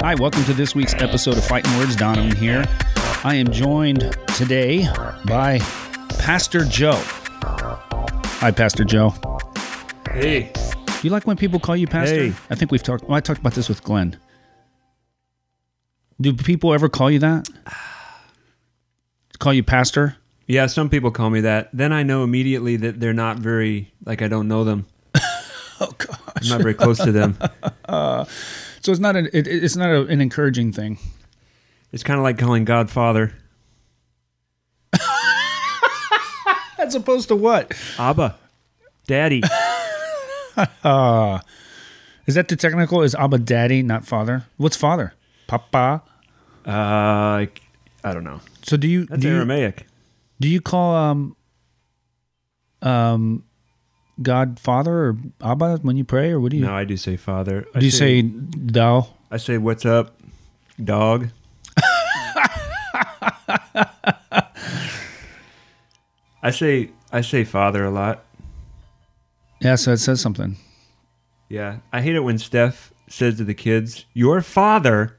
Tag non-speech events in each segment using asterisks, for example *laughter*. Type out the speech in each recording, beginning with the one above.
Hi, welcome to this week's episode of Fighting Words. Donovan here. I am joined today by Pastor Joe. Hi, Pastor Joe. Hey, Do you like when people call you Pastor? Hey. I think we've talked. Well, I talked about this with Glenn. Do people ever call you that? *sighs* Call you Pastor? yeah, some people call me that. Then I know immediately that they're not very like I don't know them. *laughs* Oh God! I'm not very close to them. *laughs* So it's not an it, it's not a, an encouraging thing. It's kind of like calling God Father. *laughs* As opposed to what? Abba, Daddy. *laughs* Is that the technical? Is Abba Daddy, not Father? What's Father? Papa. Uh, I, I don't know. So do you That's do you, Aramaic. do you call um um God Father or Abba when you pray, or what do you No, I do say Father. I do? You say thou? I say what's up, dog. *laughs* I say I say Father a lot. Yeah, so it says something. Yeah, I hate it when Steph says to the kids, "Your father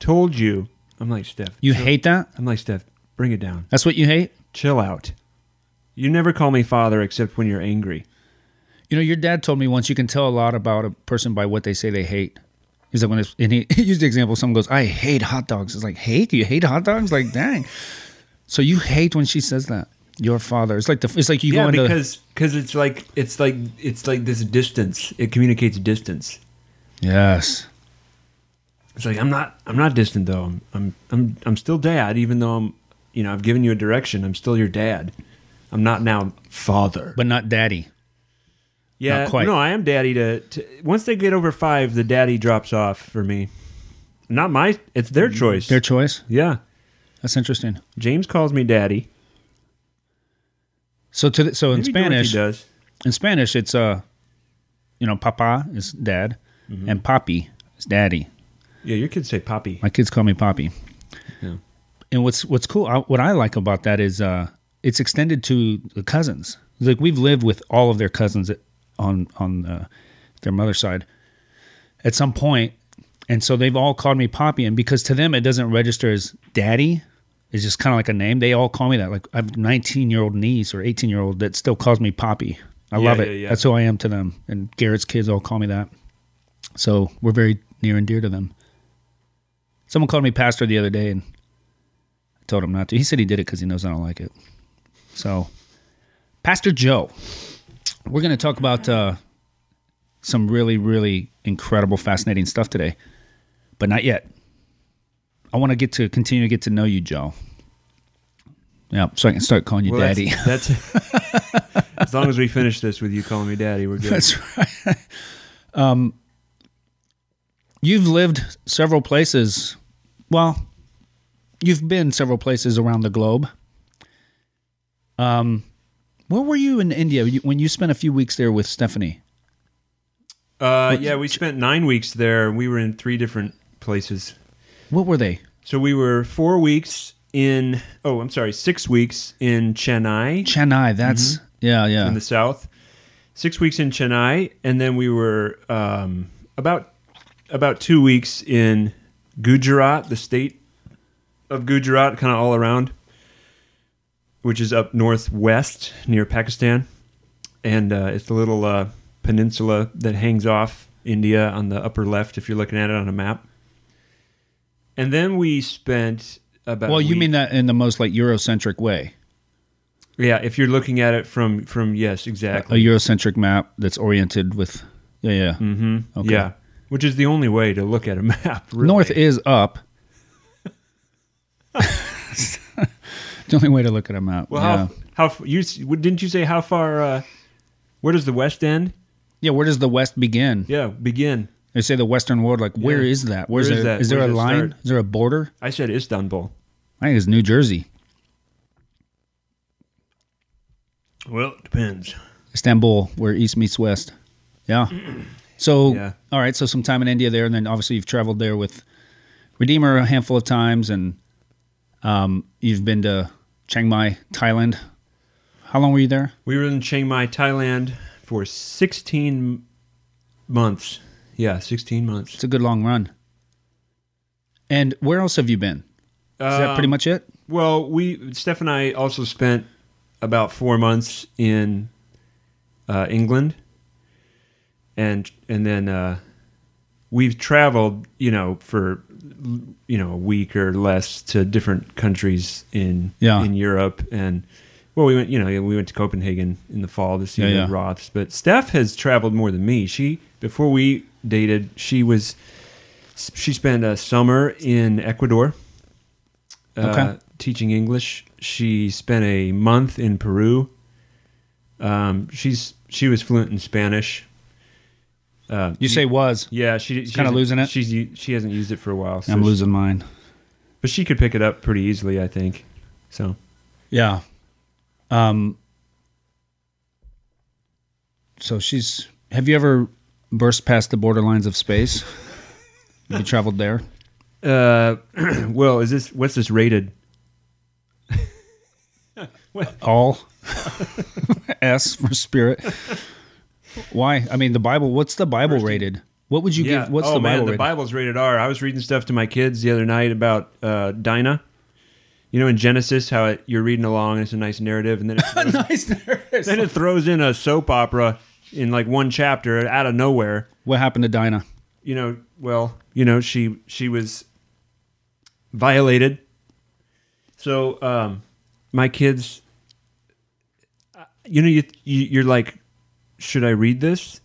told you." I'm like Steph. You chill- hate that? I'm like Steph. Bring it down. That's what you hate? Chill out. You never call me father except when you're angry. You know, your dad told me once you can tell a lot about a person by what they say they hate. He's like when it's, and he, *laughs* he used the example. Someone goes, "I hate hot dogs." It's like hate. You hate hot dogs? Like dang. So you hate when she says that. Your father. It's like the. It's like you yeah, go into. because because it's like it's like it's like this distance. It communicates distance. yes. It's like I'm not I'm not distant though. I'm I'm I'm I'm still dad, even though I'm you know I've given you a direction. I'm still your dad. I'm not now father. But not daddy. yeah, not quite. no, I am daddy. To, to once they get over five, the daddy drops off for me. Not my. It's their mm-hmm. choice. Their choice. yeah. That's interesting. James calls me daddy. So to the, so in Maybe Spanish, in Spanish, it's uh, you know, papa is dad, Mm-hmm. and papi is daddy. Yeah, your kids say poppy. My kids call me Poppy. Yeah. And what's what's cool, I, what I like about that is uh, it's extended to the cousins. Like we've lived with all of their cousins at, on on uh, their mother's side at some point, and so they've all called me Poppy. And because to them it doesn't register as Daddy, it's just kind of like a name. They all call me that. Like I have a 19 year old niece or 18 year old that still calls me Poppy. I Yeah, love it. yeah, yeah. That's who I am to them. And Garrett's kids all call me that. So we're very near and dear to them. Someone called me pastor the other day, and I told him not to. He said he did it because he knows I don't like it. So, Pastor Joe, we're going to talk about uh, some really, really incredible, fascinating stuff today, but not yet. I want to get to continue to get to know you, Joe. Yeah, so I can start calling you Well, Daddy. That's, *laughs* that's as long as we finish this with you calling me daddy, we're good. That's right. um, you've lived several places. Well, you've been several places around the globe. Um, where were you in India when you spent a few weeks there with Stephanie? Uh, yeah, we spent nine weeks there. We were in three different places. What were they? So we were four weeks in. Oh, I'm sorry, six weeks in Chennai Chennai. That's yeah, yeah. in the south. Six weeks in Chennai, and then we were um, about about two weeks in Gujarat, the state of Gujarat, kind of all around, which is up northwest near Pakistan, and uh, it's a little uh, peninsula that hangs off India on the upper left if you're looking at it on a map. And then we spent about. well, you mean that in the most like Eurocentric way, Yeah, if you're looking at it from from yes, exactly a. Eurocentric map that's oriented with yeah, yeah. mm-hmm. Okay. Yeah, which is the only way to look at a *laughs* map. Really. North is up. *laughs* the only way to look at a map. Well, yeah. how how you didn't you say how far? Uh, where does the west end? yeah, where does the West begin? Yeah, begin. They say the Western world. Like, where Yeah. is that? Where's Where is there? that? Is there Where a does it line? start? Is there a border? I said Istanbul. I think it's New Jersey, Well, it depends. Istanbul, where East meets West. Yeah, *clears throat* So, Yeah. all right. So, some time in India there, and then obviously you've traveled there with Redeemer a handful of times, and um, you've been to Chiang Mai, Thailand. How long were you there? We were in Chiang Mai, Thailand for 16 months. Yeah, 16 months. It's a good long run. And where else have you been? Is that pretty Um, much it? Well, we Steph and I also spent about four months in uh, England, and and then uh, we've traveled, you know, for you know a week or less to different countries in Yeah. in Europe, and well, we went, you know, we went to Copenhagen in the fall to see Yeah, the yeah. Roths, but Steph has traveled more than me. She before we dated, she was she spent a summer in Ecuador uh, Okay. teaching English. She spent a month in Peru. Um, she's she was fluent in Spanish. Uh, You say was. yeah, she, she's kinda losing it? She's she hasn't used it for a while, so I'm she- losing mine. but she could pick it up pretty easily, I think. So Yeah. Um. So she's. Have you ever burst past the borderlines of space? have you traveled there? Uh, *clears throat* well, is this what's this rated? *laughs* All. *laughs* S for spirit. Why? I mean, the Bible. What's the Bible rated? What would you give? What's oh, the man, Bible the rated? Bible's rated R. I was reading stuff to my kids the other night about uh, Dinah. You know, in Genesis, how it, you're reading along and it's a nice narrative, and then it *laughs* throws, nice. nurse. then it throws in a soap opera in like one chapter out of nowhere. What happened to Dinah? You know, well, you know, she she was violated. So, um, my kids, uh, you know, you, you you're like, should I read this?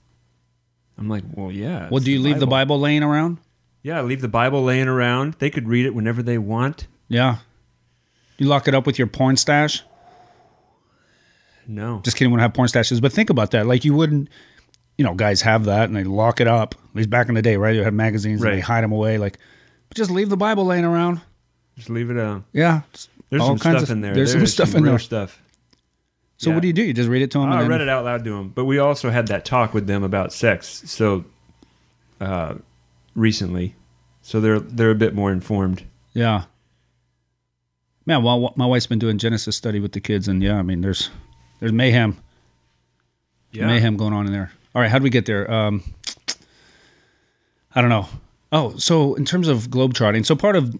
I'm like, well, yeah. Well, do you leave the Bible laying around? Yeah, leave the Bible laying around. They could read it whenever they want. Yeah. You lock it up with your porn stash. No. Just kidding. We don't have porn stashes, but think about that. Like you wouldn't, you know, guys have that and they lock it up. At least back in the day, right? You had magazines and they hide them away. Like, just leave the Bible laying around. Just leave it out. Yeah. There's all some stuff of- in there. There's, some stuff in real there. stuff. So Yeah. what do you do? You just read it to them. I and read it out loud to them, but we also had that talk with them about sex. So, uh, recently, so they're they're a bit more informed. Yeah. Man, well, my wife's been doing Genesis study with the kids, and yeah, I mean, there's there's mayhem, mayhem going on in there. All right, how do we get there? Um, I don't know. Oh, so in terms of globetrotting, so part of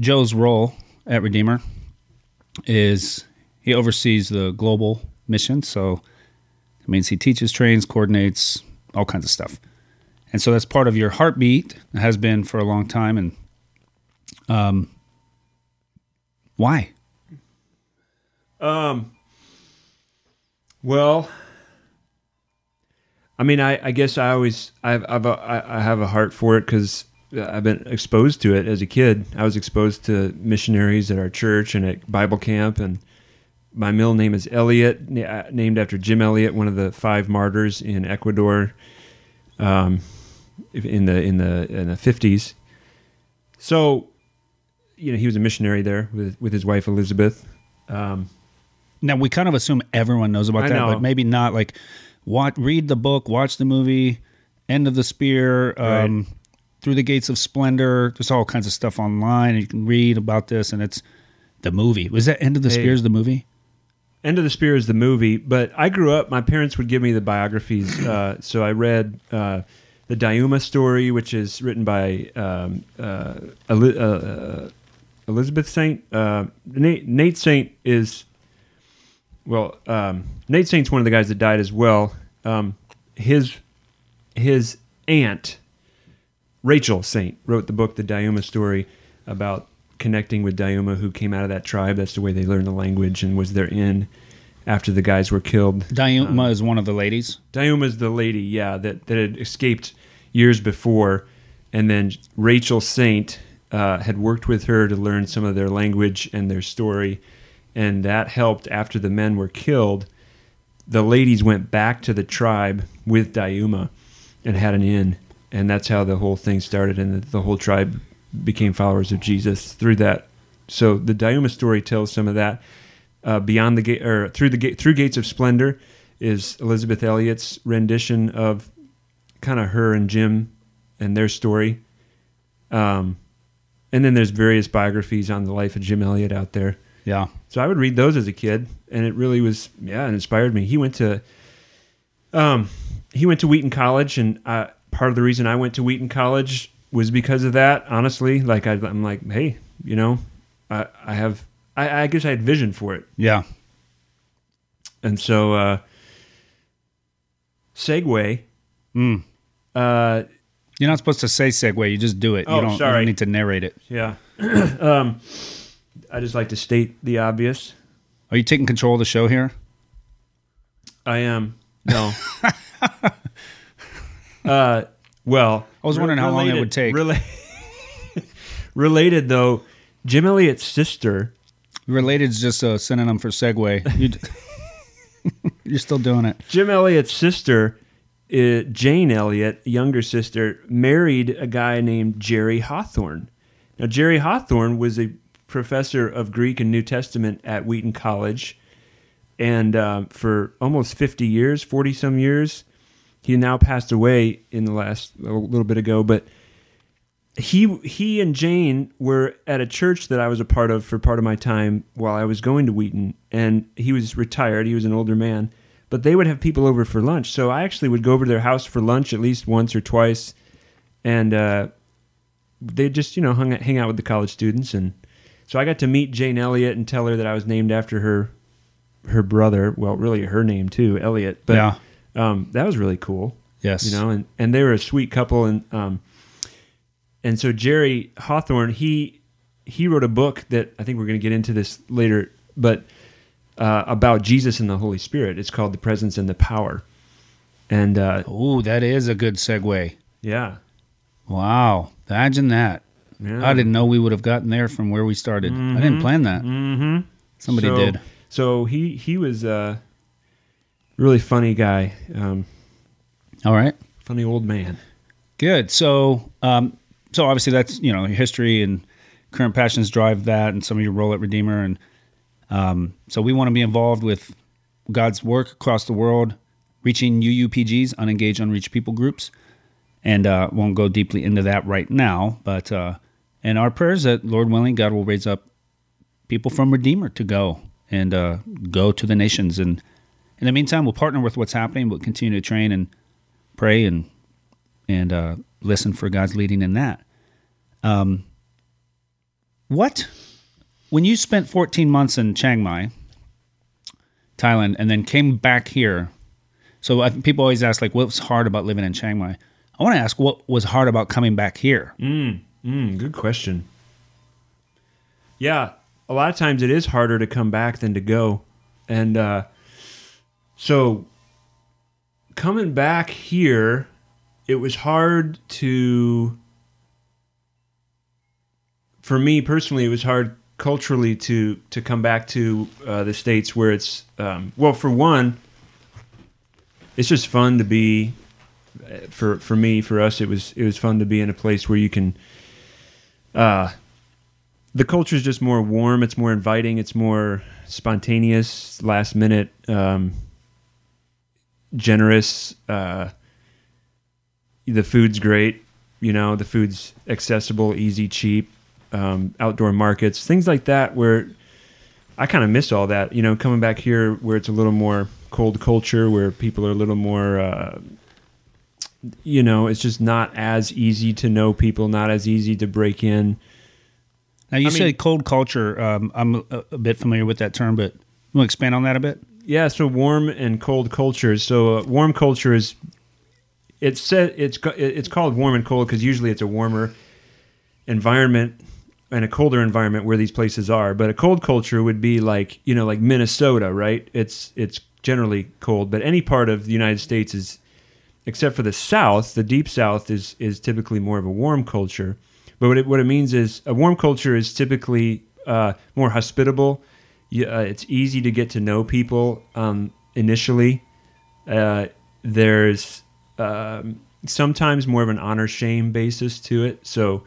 Joe's role at Redeemer is he oversees the global mission. So it means he teaches, trains, coordinates, all kinds of stuff. And so that's part of your heartbeat. Has been for a long time. And um, why? Um. Well, I mean, I, I guess I always I've, I've a, I I have a heart for it because I've been exposed to it as a kid. I was exposed to missionaries at our church and at Bible camp, and my middle name is Elliot, uh, named after Jim Elliot, one of the five martyrs in Ecuador, um, in the in the in the fifties. So, you know, he was a missionary there with with his wife Elizabeth. Um, Now we kind of assume everyone knows about I that, know. but maybe not. Like, watch, read the book, watch the movie, End of the Spear, um, Through the Gates of Splendor. There's all kinds of stuff online. You can read about this, and it's the movie. Was that End of the Hey. Spears the movie? End of the Spear is the movie, but I grew up. My parents would give me the biographies, *clears throat* uh, so I read uh, the Dayuma story, which is written by um, Eli- uh, uh, Elizabeth Saint. Uh, Nate, Nate Saint is well. Um, Nate Saint's one of the guys that died as well. Um, his his aunt Rachel Saint wrote the book, The Dayuma Story, about connecting with Dayuma, who came out of that tribe. That's the way they learned the language and was their in after the guys were killed. Dayuma is one of the ladies. Dayuma's the lady, yeah, that, that had escaped years before. And then Rachel Saint uh, had worked with her to learn some of their language and their story. And that helped after the men were killed. The ladies went back to the tribe with Dayuma and had an inn. And that's how the whole thing started. And the, the whole tribe became followers of Jesus through that. So the Dayuma story tells some of that. Uh, beyond the gate or through the gate through gates of splendor is Elizabeth Elliot's rendition of kind of her and Jim and their story. Um, and then there's various biographies on the life of Jim Elliot out there. Yeah. So I would read those as a kid, and it really was yeah, it inspired me. He went to, um, he went to Wheaton College, and uh, part of the reason I went to Wheaton College was because of that. Honestly, like I, I'm like, hey, you know, I, I have, I, I guess I had vision for it, Yeah. and so uh, segue. Mm. Uh, You're not supposed to say segue. You just do it. Oh, you, don't, you don't need to narrate it. yeah, *clears throat* um, I just like to state the obvious. Are you taking control of the show here? I am no. *laughs* *laughs* uh, well, I was wondering how long it would take. Rela- *laughs* related though, Jim Elliot's sister. Related is just a synonym for segue. You, you're still doing it. Jim Elliot's sister, uh, Jane Elliot, younger sister, married a guy named Jerry Hawthorne. Now, Jerry Hawthorne was a professor of Greek and New Testament at Wheaton College, and um, for almost 50 years, 40 some years, he now passed away in the last a little bit ago. But he he and Jane were at a church that I was a part of for part of my time while I was going to Wheaton, and he was retired. He was an older man, but they would have people over for lunch. So I actually would go over to their house for lunch at least once or twice, and uh, they just you know hung hang out with the college students, and so I got to meet Jane Elliot and tell her that I was named after her her brother. Well, really her name too, Elliot. But yeah. um, that was really cool Yes. you know, and, and they were a sweet couple, and um, and so Jerry Hawthorne, he he wrote a book that I think we're going to get into this later, but uh, about Jesus and the Holy Spirit. It's called The Presence and the Power, and uh, Ooh, that is a good segue. yeah, Wow. Imagine that. yeah. I didn't know we would have gotten there from where we started. I didn't plan that. Mm-hmm. Somebody so, did. So he he was a really funny guy, um, All right. funny old man. Good. So, um, so obviously that's you know history and current passions drive that, and some of your role at Redeemer, and um, so we want to be involved with God's work across the world, reaching UUPGs, unengaged, unreached people groups, and uh, won't go deeply into that right now. But uh, and our prayers that Lord willing, God will raise up people from Redeemer to go and uh, go to the nations. And in the meantime, we'll partner with what's happening. We'll continue to train and pray and and uh, listen for God's leading in that. Um, what when you spent 14 months in Chiang Mai, Thailand, and then came back here? So I, people always ask, like, what's hard about living in Chiang Mai? I want to ask, what was hard about coming back here? Mm, good question. Yeah, a lot of times it is harder to come back than to go. And uh, so coming back here, it was hard to, for me personally, it was hard culturally to to come back to uh, the states where it's um, well, for one, it's just fun to be uh, for for me for us it was it was fun to be in a place where you can uh the culture is just more warm it's more inviting it's more spontaneous last minute um generous uh the food's great you know the food's accessible easy cheap um outdoor markets things like that where I kind of miss all that, you know, coming back here where it's a little more cold culture, where people are a little more, uh, you know, it's just not as easy to know people, not as easy to break in. Now you I say mean- cold culture. Um, I'm a, a bit familiar with that term, but you want to expand on that a bit? Yeah, so warm and cold cultures. So uh, warm culture is it's said it's it's called warm and cold because usually it's a warmer environment and a colder environment where these places are. But a cold culture would be like you know like Minnesota, right? It's it's generally cold, but any part of the United States is except for the South, the deep South is is typically more of a warm culture. But what it, what it means is a warm culture is typically uh, more hospitable. You, uh, it's easy to get to know people um, initially. Uh, there's um, sometimes more of an honor shame basis to it. So,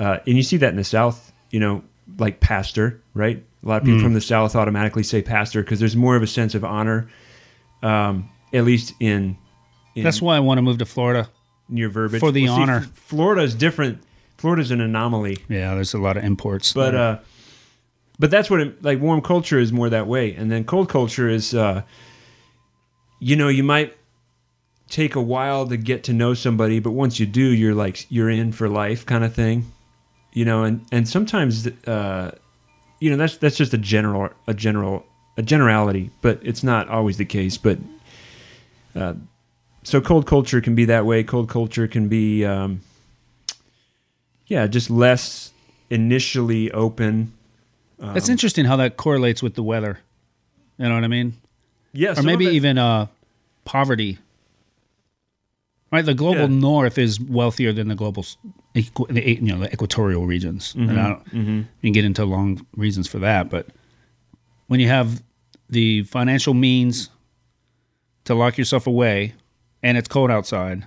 uh, and you see that in the South, you know, like pastor, right? A lot of people from the South automatically say pastor because there's more of a sense of honor, um, at least in. in That's why I want to move to Florida. your verbiage For the Well, see, honor. F- Florida's different. Florida's an anomaly, Yeah, there's a lot of imports. but uh, but that's what it, like warm culture is more that way, and then cold culture is, uh, you know, you might take a while to get to know somebody, but once you do, you're like you're in for life kind of thing, you know, and and sometimes, uh, you know, that's that's just a general a general a generality, but it's not always the case, but. Uh, so cold culture can be that way. Cold culture can be, um, yeah, just less initially open. Um, it's interesting how that correlates with the weather. You know what I mean? yeah, or maybe it- even uh, poverty. Right, the global Yeah. north is wealthier than the global, equ- the, you know, the equatorial regions, and I don't. Mhm. You can get into long reasons for that, but when you have the financial means to lock yourself away, and it's cold outside,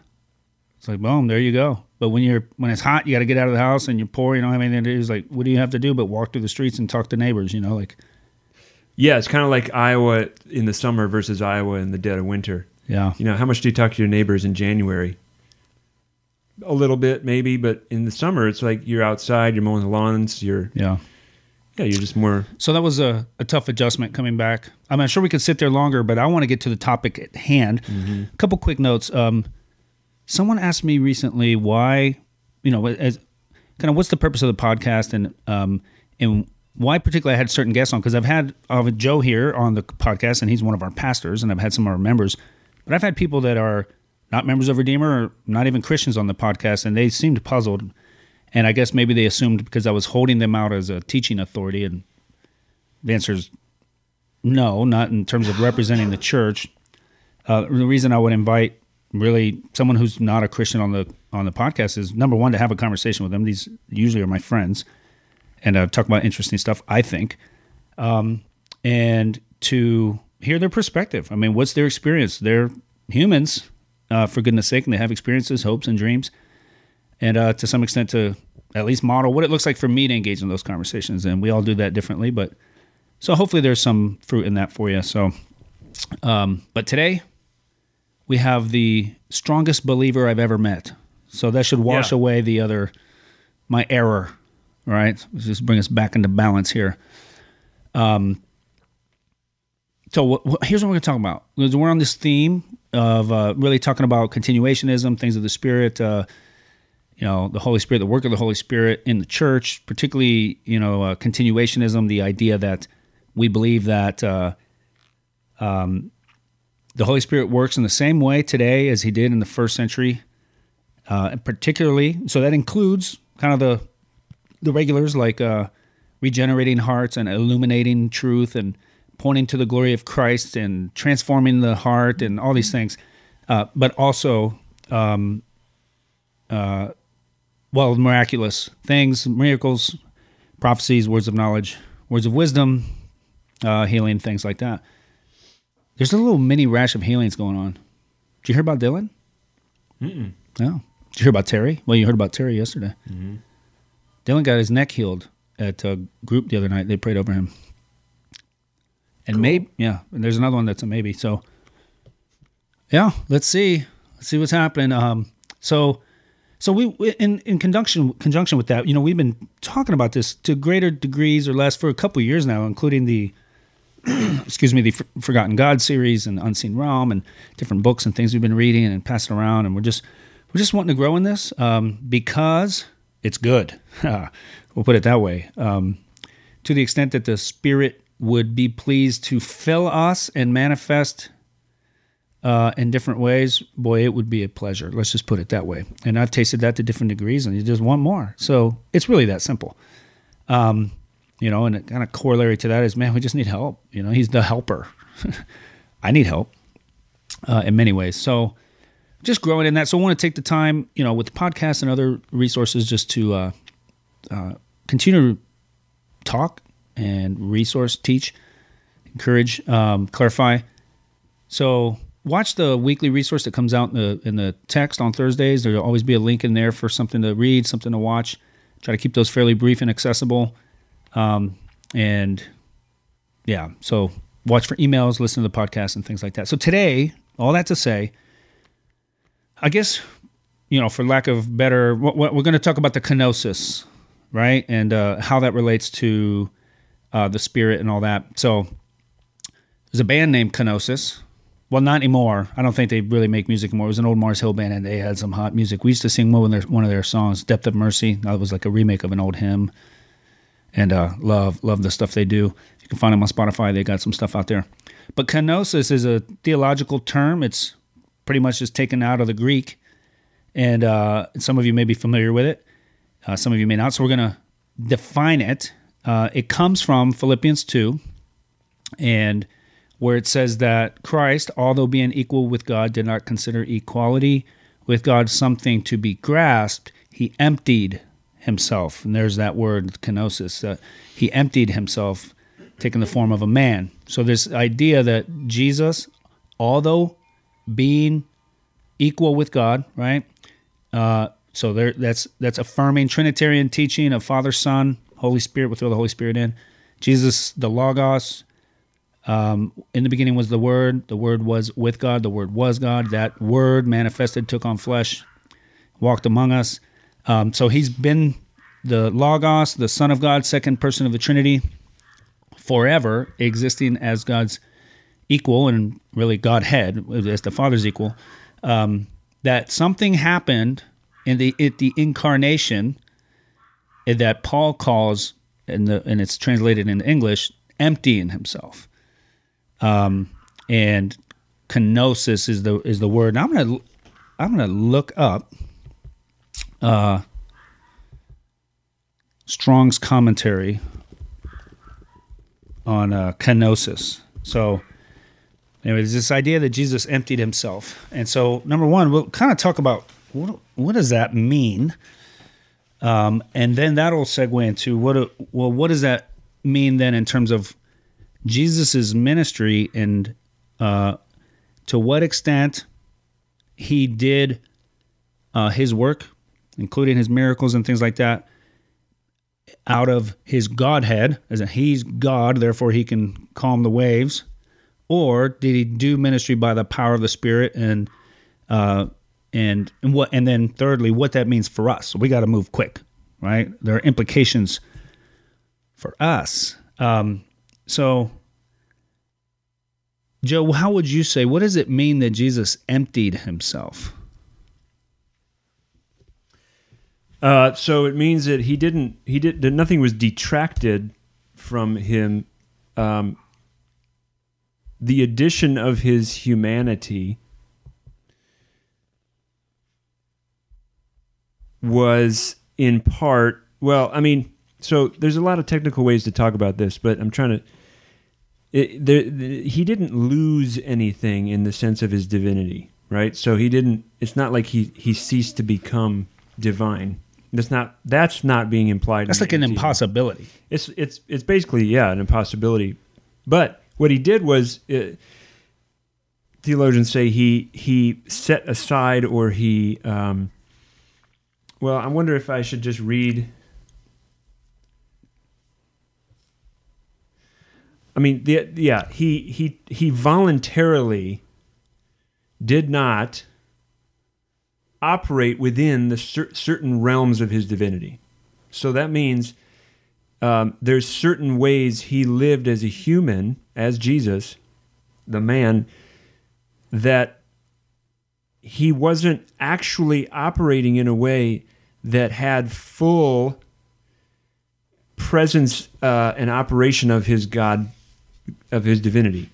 it's like boom, there you go. But when you're when it's hot, you got to get out of the house, and you're poor. You don't have anything to do. It's like, what do you have to do but walk through the streets and talk to neighbors? You know, like Yeah, it's kind of like Iowa in the summer versus Iowa in the dead of winter. yeah, You know, how much do you talk to your neighbors in January? A little bit, maybe, but in the summer, it's like you're outside, you're mowing the lawns, you're yeah. yeah, you're just more. So that was a, a tough adjustment coming back. I'm sure we could sit there longer, but I want to get to the topic at hand. A couple quick notes. Um, someone asked me recently why, you know, as kind of what's the purpose of the podcast and um, and why particularly I had certain guests on because I've had uh, Joe here on the podcast and he's one of our pastors and I've had some of our members, but I've had people that are not members of Redeemer or not even Christians on the podcast and they seemed puzzled. And I guess maybe they assumed because I was holding them out as a teaching authority and the answer is no, not in terms of representing the church. Uh, the reason I would invite really someone who's not a Christian on the on the podcast is number one to have a conversation with them. These usually are my friends, and uh, talk about interesting stuff. I think, um, and to hear their perspective. I mean, what's their experience? They're humans, uh, for goodness sake, and they have experiences, hopes, and dreams, and uh, to some extent to at least model what it looks like for me to engage in those conversations. And we all do that differently, but so hopefully there's some fruit in that for you. So, um, but today we have the strongest believer I've ever met. So that should wash Yeah. away the other my error. All right, Let's just bring us back into balance here. Um, so what, what, here's what we're going to talk about. Because We're on this theme of uh, really talking about continuationism, things of the Spirit. Uh, you know, the Holy Spirit, the work of the Holy Spirit in the church, particularly, you know, uh, continuationism, the idea that we believe that uh, um, the Holy Spirit works in the same way today as he did in the first century, uh, and particularly, so that includes kind of the the regulars like uh, regenerating hearts and illuminating truth and pointing to the glory of Christ and transforming the heart and all these things, uh, but also um, uh, well, miraculous things, miracles, prophecies, words of knowledge, words of wisdom, uh, healing, things like that. There's a little mini rash of healings going on. Did you hear about Dylan? Mm-mm. No. Did you hear about Terry? Well, you heard about Terry yesterday. Dylan got his neck healed at a group the other night. They prayed over him. And maybe, yeah, and there's another one that's a maybe. So, yeah, let's see. Let's see what's happening. Um, so, so we in in conjunction conjunction with that, you know, we've been talking about this to greater degrees or less for a couple of years now, including the *clears throat* excuse me, the For- Forgotten God series and Unseen Realm and different books and things we've been reading and passing around, and we're just we're just wanting to grow in this um, because it's good. *laughs* we'll put it that way. Um, to the extent that the Spirit would be pleased to fill us and manifest uh, in different ways, boy, it would be a pleasure. Let's just put it that way. And I've tasted that to different degrees, and you just want more. So it's really that simple. Um, you know, and kind of corollary to that is, man, we just need help. You know, he's the helper. *laughs* I need help uh, in many ways. So just growing in that. So I want to take the time, you know, with the podcast and other resources, just to uh, uh, continue to talk and resource, teach, encourage, um, clarify. So watch the weekly resource that comes out in the in the text on Thursdays. There'll always be a link in there for something to read, something to watch. Try to keep those fairly brief and accessible. Um, and yeah, so watch for emails, listen to the podcast, and things like that. So today, all that to say, I guess you know, for lack of better, we're going to talk about the kenosis, right, and uh, how that relates to uh, the spirit and all that. So there's a band named Kenosis. Well, not anymore. I don't think they really make music anymore. It was an old Mars Hill band, and they had some hot music. We used to sing one of their, one of their songs, "Depth of Mercy." That was like a remake of an old hymn, and uh, love love the stuff they do. You can find them on Spotify. They got some stuff out there. But kenosis is a theological term. It's pretty much just taken out of the Greek, and uh, some of you may be familiar with it. Uh, some of you may not. So we're going to define it. Uh, it comes from Philippians two, and where it says that Christ, although being equal with God, did not consider equality with God something to be grasped. He emptied himself, and there's that word kenosis. Uh, he emptied himself, taking the form of a man. So this idea that Jesus, although being equal with God, right? Uh, so there, that's that's affirming Trinitarian teaching of Father, Son, Holy Spirit. We'll throw the Holy Spirit in. Jesus, the Logos, um, in the beginning was the Word. The Word was with God. The Word was God. That Word manifested, took on flesh, walked among us. Um, so he's been the Logos, the Son of God, second person of the Trinity, forever, existing as God's equal and really Godhead, as the Father's equal. Um, that something happened in the at the incarnation that Paul calls, in the and it's translated in English, emptying himself. Um, and kenosis is the is the word. Now I'm gonna I'm gonna look up uh, Strong's commentary on uh, kenosis. So, anyways, this idea that Jesus emptied himself, and so number one, we'll kind of talk about what what does that mean, um, and then that'll segue into what well, what does that mean then in terms of Jesus's ministry and uh, to what extent he did uh, his work, including his miracles and things like that, out of his Godhead, as in he's God, therefore he can calm the waves, or did he do ministry by the power of the Spirit and uh, and and what and then thirdly, what that means for us. We got to move quick, right? There are implications for us. Um, so, Joe, how would you say, what does it mean that Jesus emptied himself? Uh, so it means that he didn't, he did, that nothing was detracted from him. Um, the addition of his humanity was in part, well, I mean, so there's a lot of technical ways to talk about this, but I'm trying to. It, the, the, he didn't lose anything in the sense of his divinity, right? So he didn't. It's not like he he ceased to become divine. That's not that's not being implied. That's like an impossibility. It's it's it's basically yeah an impossibility. But what he did was uh, theologians say he he set aside or he um, well I wonder if I should just read I mean, the, yeah, he he he voluntarily did not operate within the cer- certain realms of his divinity. So that means um, there's certain ways he lived as a human, as Jesus, the man, that he wasn't actually operating in a way that had full presence uh, and operation of his God of his divinity.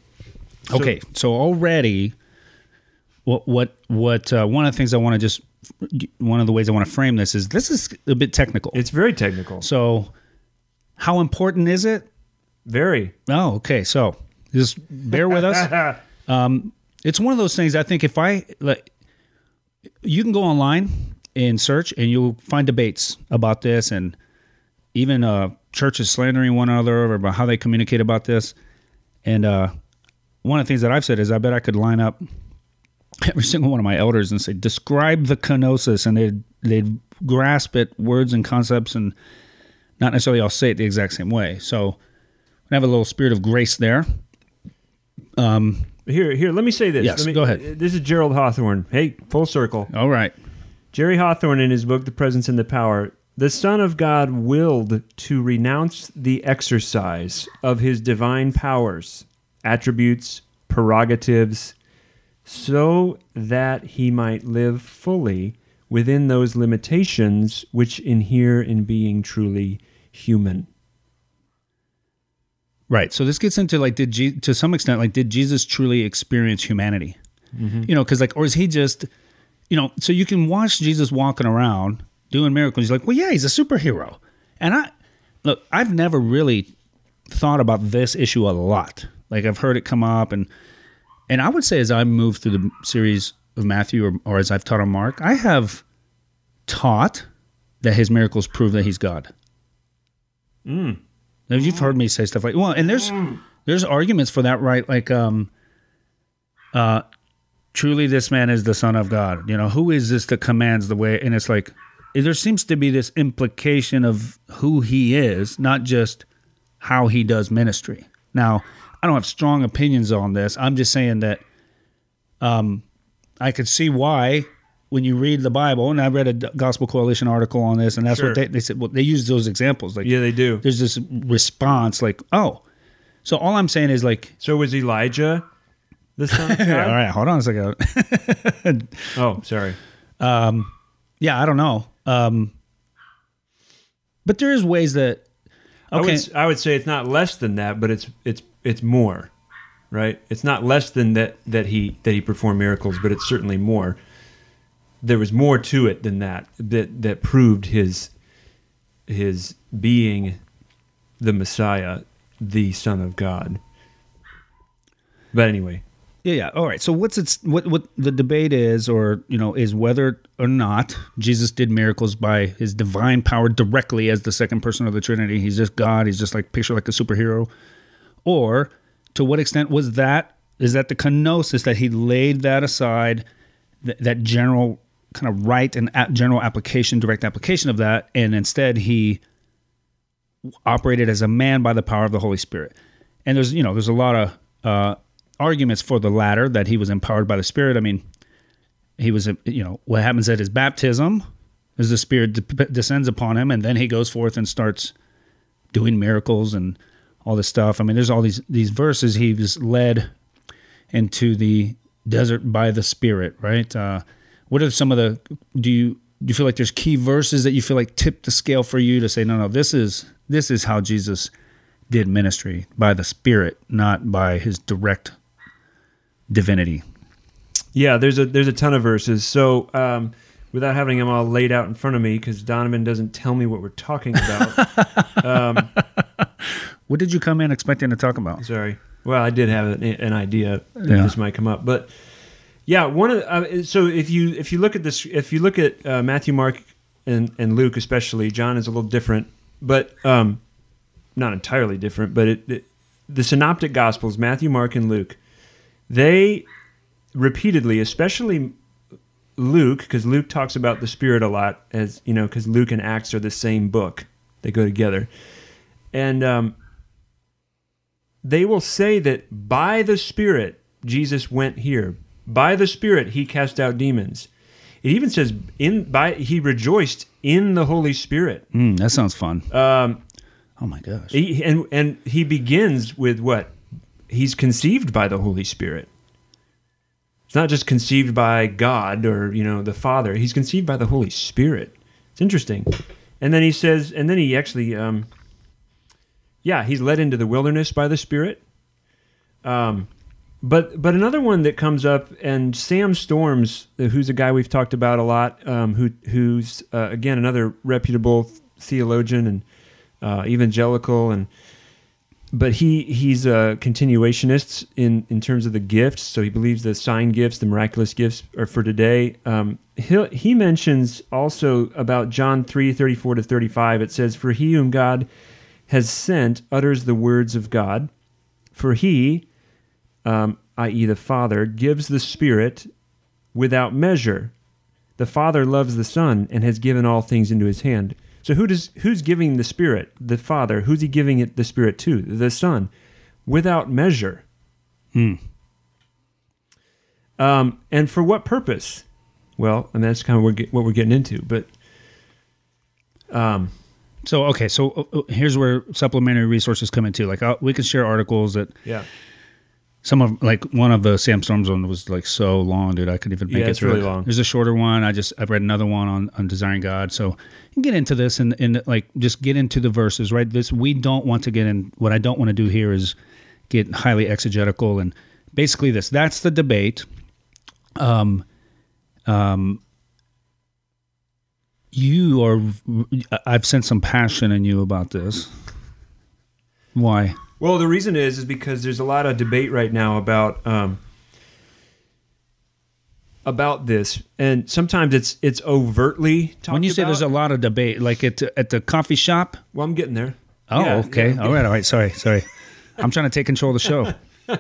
So, okay, so already, what what what uh, one of the things I want to just one of the ways I want to frame this is this is a bit technical. It's very technical. So, how important is it? Very. Oh, okay. So just bear with us. *laughs* um, it's one of those things. I think if I like, you can go online and search, and you'll find debates about this, and even uh, churches slandering one another about how they communicate about this. And uh, one of the things that I've said is I bet I could line up *laughs* every single one of my elders and say, describe the kenosis, and they'd, they'd grasp it, words and concepts, and not necessarily all say it the exact same way. So I have a little spirit of grace there. Um, here, here, let me say this. Yes, me, go ahead. This is Gerald Hawthorne. Hey, full circle. All right. Jerry Hawthorne, in his book *The Presence and the Power*, the Son of God willed to renounce the exercise of his divine powers, attributes, prerogatives, so that he might live fully within those limitations which inhere in being truly human. Right. So this gets into like, did Je- to some extent, like, did Jesus truly experience humanity? Mm-hmm. You know, because like, or is he just, you know, so you can watch Jesus walking around doing miracles. He's like, well, yeah, he's a superhero. And I look, I've never really thought about this issue a lot. Like I've heard it come up, and and I would say as I move through the series of Matthew, or, or as I've taught on Mark, I have taught that his miracles prove that he's God. Now, You've heard me say stuff like, well, and there's there's arguments for that, right? Like, um, uh, truly, this man is the Son of God. You know, who is this that commands the way? And it's like, there seems to be this implication of who he is, not just how he does ministry. Now, I don't have strong opinions on this. I'm just saying that, um, I could see why when you read the Bible, and I read a Gospel Coalition article on this, and that's Sure. what they, they said. Well, they use those examples, like Yeah, they do. there's this response like, oh. So all I'm saying is like, So was Elijah son *laughs* of all right, hold on a second. *laughs* Oh, sorry. yeah, I don't know. Um, but there is ways that I okay, would I would say it's not less than that, but it's it's it's more, right? It's not less than that that he that he performed miracles, but it's certainly more. There was more to it than that that that proved his his being the Messiah, the Son of God. But anyway, yeah, yeah. All right. So what's its what what the debate is, or you know, is whether or not Jesus did miracles by his divine power directly as the second person of the Trinity. He's just God. He's just like picture like a superhero, or to what extent was that is that the kenosis that he laid that aside, th- that general kind of right and general application, direct application of that, and instead he operated as a man by the power of the Holy Spirit. And there's you know there's a lot of uh, arguments for the latter that he was empowered by the Spirit. I mean, he was you know what happens at his baptism is the Spirit de- descends upon him, and then he goes forth and starts doing miracles and all this stuff. I mean, there's all these these verses. He was led into the desert by the Spirit, right? Uh, what are some of the do you do you feel like there's key verses that you feel like tip the scale for you to say no no this is this is how Jesus did ministry by the Spirit, not by his direct divinity. Yeah, there's a there's a ton of verses. So um, without having them all laid out in front of me, because Donovan doesn't tell me what we're talking about. *laughs* What did you come in expecting to talk about? sorry. Well, I did have an, an idea that Yeah. this might come up, but yeah, one of uh, so if you if you look at this, if you look at uh, Matthew, Mark, and and Luke especially, John is a little different, but um, not entirely different. But it, it the synoptic gospels, Matthew, Mark, and Luke, they repeatedly, especially Luke, because Luke talks about the Spirit a lot, as you know, because Luke and Acts are the same book; they go together, and um, they will say that by the Spirit Jesus went here. By the Spirit he cast out demons. It even says in by he rejoiced in the Holy Spirit. Mm, that sounds fun. Um, oh my gosh. he, and and he begins with what he's conceived by the Holy Spirit. It's not just conceived by God or you know the Father. He's conceived by the Holy Spirit. It's interesting. And then he says, and then he actually, um, yeah, he's led into the wilderness by the Spirit. Um, but but another one that comes up, and Sam Storms, who's a guy we've talked about a lot, um, who who's uh, again another reputable theologian and uh, evangelical, and but he he's a continuationist in in terms of the gifts. So he believes the sign gifts, the miraculous gifts, are for today. Um, he he mentions also about John three thirty four to thirty five. It says, "For he whom God has sent utters the words of God, for he." um, i.e., the Father, gives the Spirit without measure. The Father loves the Son and has given all things into his hand. So who does who's giving the Spirit? The Father. Who's he giving it the Spirit to? The Son, without measure. Um, and for what purpose? Well, and that's kind of what we're, get, what we're getting into. But um, So okay, so uh, uh, here's where supplementary resources come into. Like uh, we can share articles that yeah, some of like one of the Sam Storms one was like so long, dude. I couldn't even make Yeah, it it's through. really long. There's a shorter one. I just I've read another one on on desiring God. So you can get into this and and like just get into the verses, right? This we don't want to get in. What I don't want to do here is get highly exegetical and basically this. That's the debate. Um, um. You are. I've sensed some passion in you about this. Why? Well, the reason is is because there's a lot of debate right now about um, about this, and sometimes it's it's overtly talked when you say about. there's a lot of debate, like at at the coffee shop. well, I'm getting there. Oh, Yeah, okay. yeah. All right. All right. Sorry. Sorry. I'm trying to take control of the show. *laughs*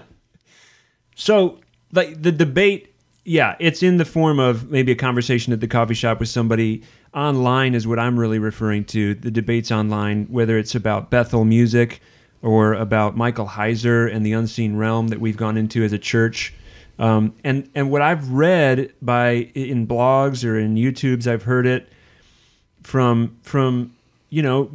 So, like the debate, yeah, it's in the form of maybe a conversation at the coffee shop with somebody. Online is what I'm really referring to. The debates online, whether it's about Bethel music or about Michael Heiser and the unseen realm that we've gone into as a church. Um, and and what I've read by in blogs or in YouTube's, I've heard it from from you know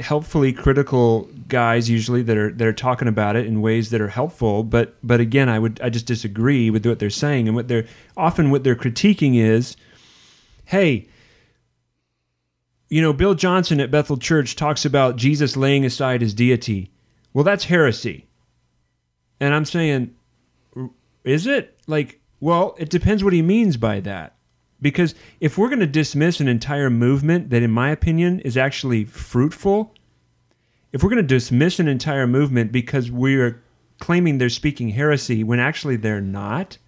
helpfully critical guys usually that are that are talking about it in ways that are helpful. But but again I would I just disagree with what they're saying. And what they're often what they're critiquing is hey you know Bill Johnson at Bethel Church talks about Jesus laying aside his deity well that's heresy. And I'm saying is it? Like well it depends what he means by that. Because if we're going to dismiss an entire movement that, in my opinion, is actually fruitful, if we're going to dismiss an entire movement because we're claiming they're speaking heresy when actually they're not,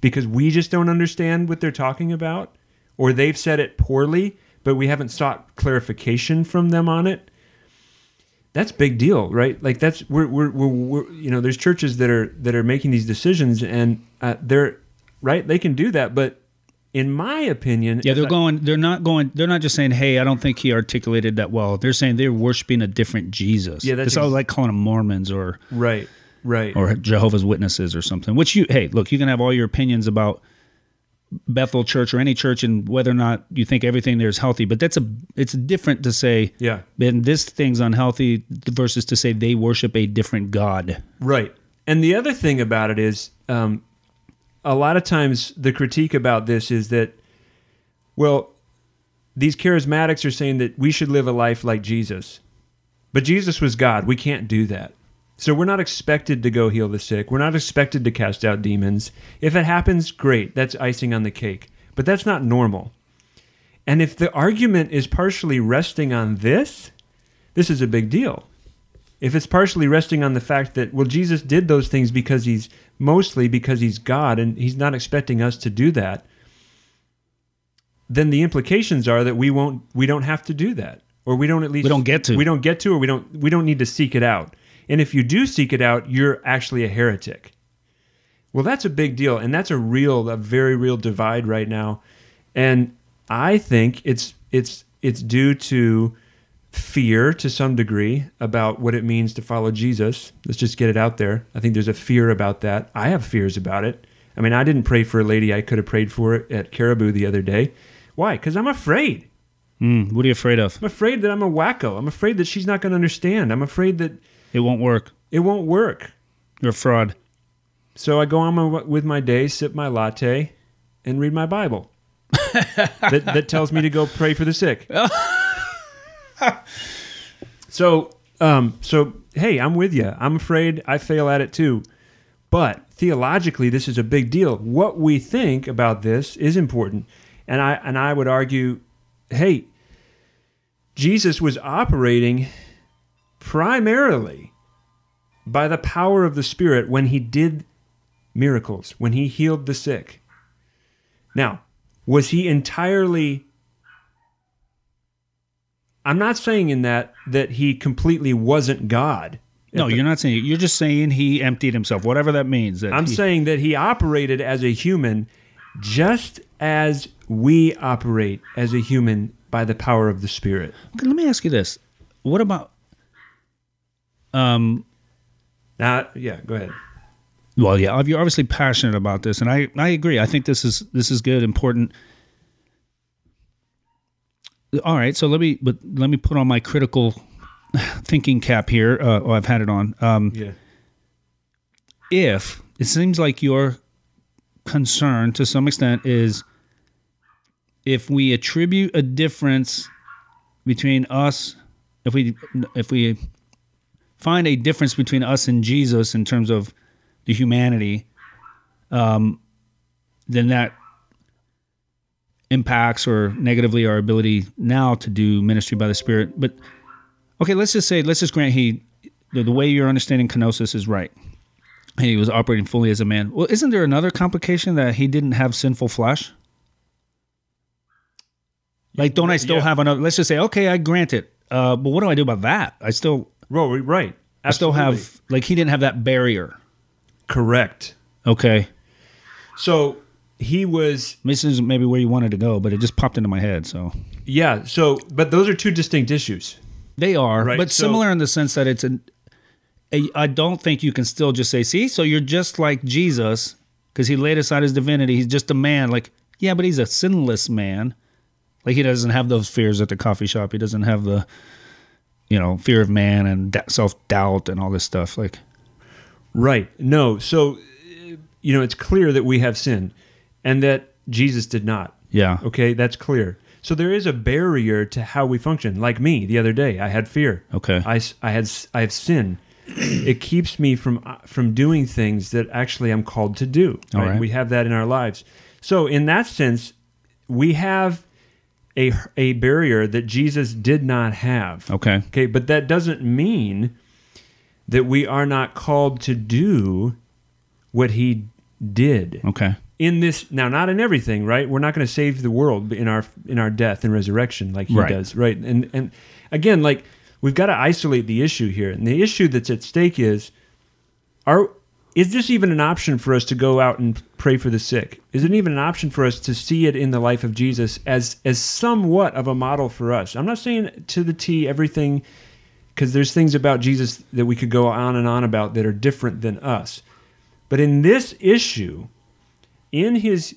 because we just don't understand what they're talking about, or they've said it poorly, but we haven't sought clarification from them on it, that's big deal, right? Like that's we're we're, we're, we're you know there's churches that are that are making these decisions and uh, they're right they can do that, but in my opinion, Yeah, they're I- going. They're not going. They're not just saying, "Hey, I don't think he articulated that well." They're saying they're worshiping a different Jesus. Yeah, that's it's all like calling them Mormons or right, right, or Jehovah's Witnesses or something. Which you, hey, look, you can have all your opinions about Bethel Church or any church and whether or not you think everything there is healthy, but that's a. It's different to say, yeah, "Man, this thing's unhealthy," versus to say they worship a different God. right. And the other thing about it is, um, a lot of times the critique about this is that, well, these charismatics are saying that we should live a life like Jesus, but Jesus was God. We can't do that. So we're not expected to go heal the sick. We're not expected to cast out demons. If it happens, great. That's icing on the cake. But that's not normal. And if the argument is partially resting on this, this is a big deal. If it's partially resting on the fact that, well, Jesus did those things because he's mostly because he's God and he's not expecting us to do that, then the implications are that we won't we don't have to do that. Or we don't at least We don't get to. We don't get to or we don't we don't need to seek it out. And if you do seek it out, you're actually a heretic. Well, that's a big deal, and that's a real, a very real divide right now. And I think it's it's it's due to fear to some degree about what it means to follow Jesus. Let's just get it out there. I think there's a fear about that. I have fears about it. I mean, I didn't pray for a lady I could have prayed for at Caribou the other day. Why? Because I'm afraid. Mm, what are you afraid of? I'm afraid that I'm a wacko. I'm afraid that she's not going to understand. I'm afraid that It won't work. it won't work. You're a fraud. So I go on my, with my day, sip my latte, and read my Bible. *laughs* that, that tells me to go pray for the sick. so, um, so hey, I'm with you. I'm afraid I fail at it too. But theologically, this is a big deal. What we think about this is important, and I and I would argue, hey, Jesus was operating primarily by the power of the Spirit when he did miracles, when he healed the sick. Now, was he entirely I'm not saying in that that he completely wasn't God. No, you're not saying. You're just saying he emptied himself, whatever that means. that I'm he- saying that he operated as a human just as we operate as a human by the power of the Spirit. Okay, let me ask you this: What about? Um. Now, yeah, go ahead. Well, yeah, you're obviously passionate about this, and I I agree. I think this is this is good, important. all right. So let me, but let me put on my critical *sighs* thinking cap here. Uh, oh, I've had it on. Um, Yeah. if it seems like your concern to some extent is if we attribute a difference between us if we if we find a difference between us and Jesus in terms of the humanity um then that impacts or negatively our ability now to do ministry by the spirit but okay let's just say let's just grant he the, the way you're understanding kenosis is right And he was operating fully as a man. Well, isn't there another complication that he didn't have sinful flesh? Like, don't I still Yeah. have another? Let's just say, okay, I grant it. Uh, but what do I do about that? I still, Well, right. I still have like he didn't have that barrier. correct. Okay, So he was this is maybe where you wanted to go, but it just popped into my head. So yeah. So but those are two distinct issues. they are, Right, but so- similar in the sense that it's an. A, I don't think you can still just say, see, so you're just like Jesus because he laid aside his divinity. He's just a man. Like, yeah, but he's a sinless man. Like he doesn't have those fears at the coffee shop. He doesn't have the, you know, fear of man and self doubt and all this stuff. Like, Right. No. So you know, it's clear that we have sin, and that Jesus did not. yeah, Okay, that's clear. So there is a barrier to how we function. Like me the other day, I had fear. Okay. i, I had i have sin. it keeps me from uh, from doing things that actually I'm called to do. All right. We have that in our lives. So in that sense, we have a a barrier that Jesus did not have. okay, Okay, but that doesn't mean that we are not called to do what he did. Okay, in this now not in everything right? We're not going to save the world in our in our death and resurrection like he Right. does right? And and again like we've got to isolate the issue here. And the issue that's at stake is are is this even an option for us to go out and pray for the sick? Is it even an option for us to see it in the life of jesus as as somewhat of a model for us? I'm not saying to the t everything because there's things about jesus that we could go on and on about that are different than us. But in this issue in his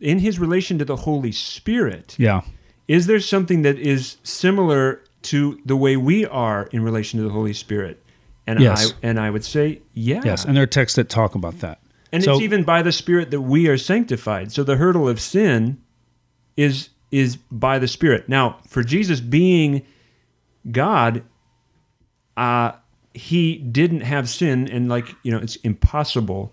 in his relation to the holy spirit yeah, is there something that is similar to the way we are in relation to the holy spirit and Yes. i and i would say yeah yes. And there are texts that talk about that. and so, it's even by the spirit that we are sanctified so the hurdle of sin is is by the spirit now for jesus being god uh he didn't have sin and like you know it's impossible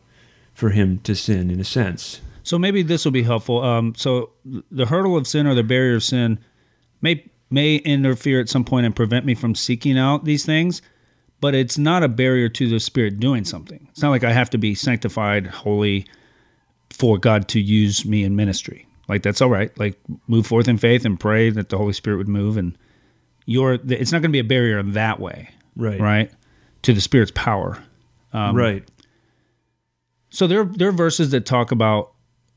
for him to sin in a sense So maybe this will be helpful. Um, so the hurdle of sin or the barrier of sin may may interfere at some point and prevent me from seeking out these things, but it's not a barrier to the Spirit doing something. It's not like I have to be sanctified, holy, for God to use me in ministry. Like that's all right. Like move forth in faith and pray that the Holy Spirit would move, and you're. It's not going to be a barrier that way, right right? To the Spirit's power. Um, right So there, there are verses that talk about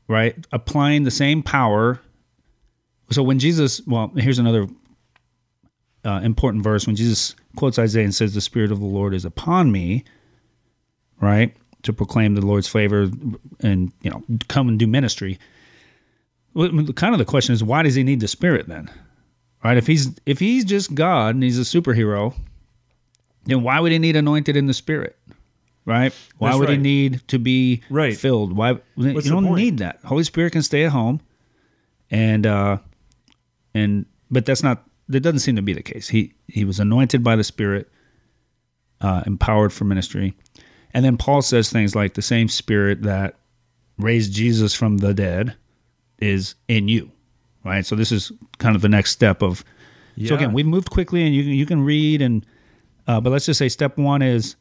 right applying the same power. So when Jesus, well, here's another uh, important verse. When Jesus quotes Isaiah and says, "The Spirit of the Lord is upon me," right, to proclaim the Lord's favor and you know come and do ministry. Well, kind of the question is, why does he need the Spirit then? Right? If he's if he's just God and he's a superhero, then why would he need anointed in the Spirit? Right? Why That's would he need to be Right. filled? Why you don't point? need that. Holy Spirit can stay at home, and uh, and but that's not that doesn't seem to be the case. He he was anointed by the Spirit, uh, empowered for ministry, and then Paul says things like the same Spirit that raised Jesus from the dead is in you, right? So this is kind of the next step of. So again, we've moved quickly, and you you can read and, uh, but let's just say step one is,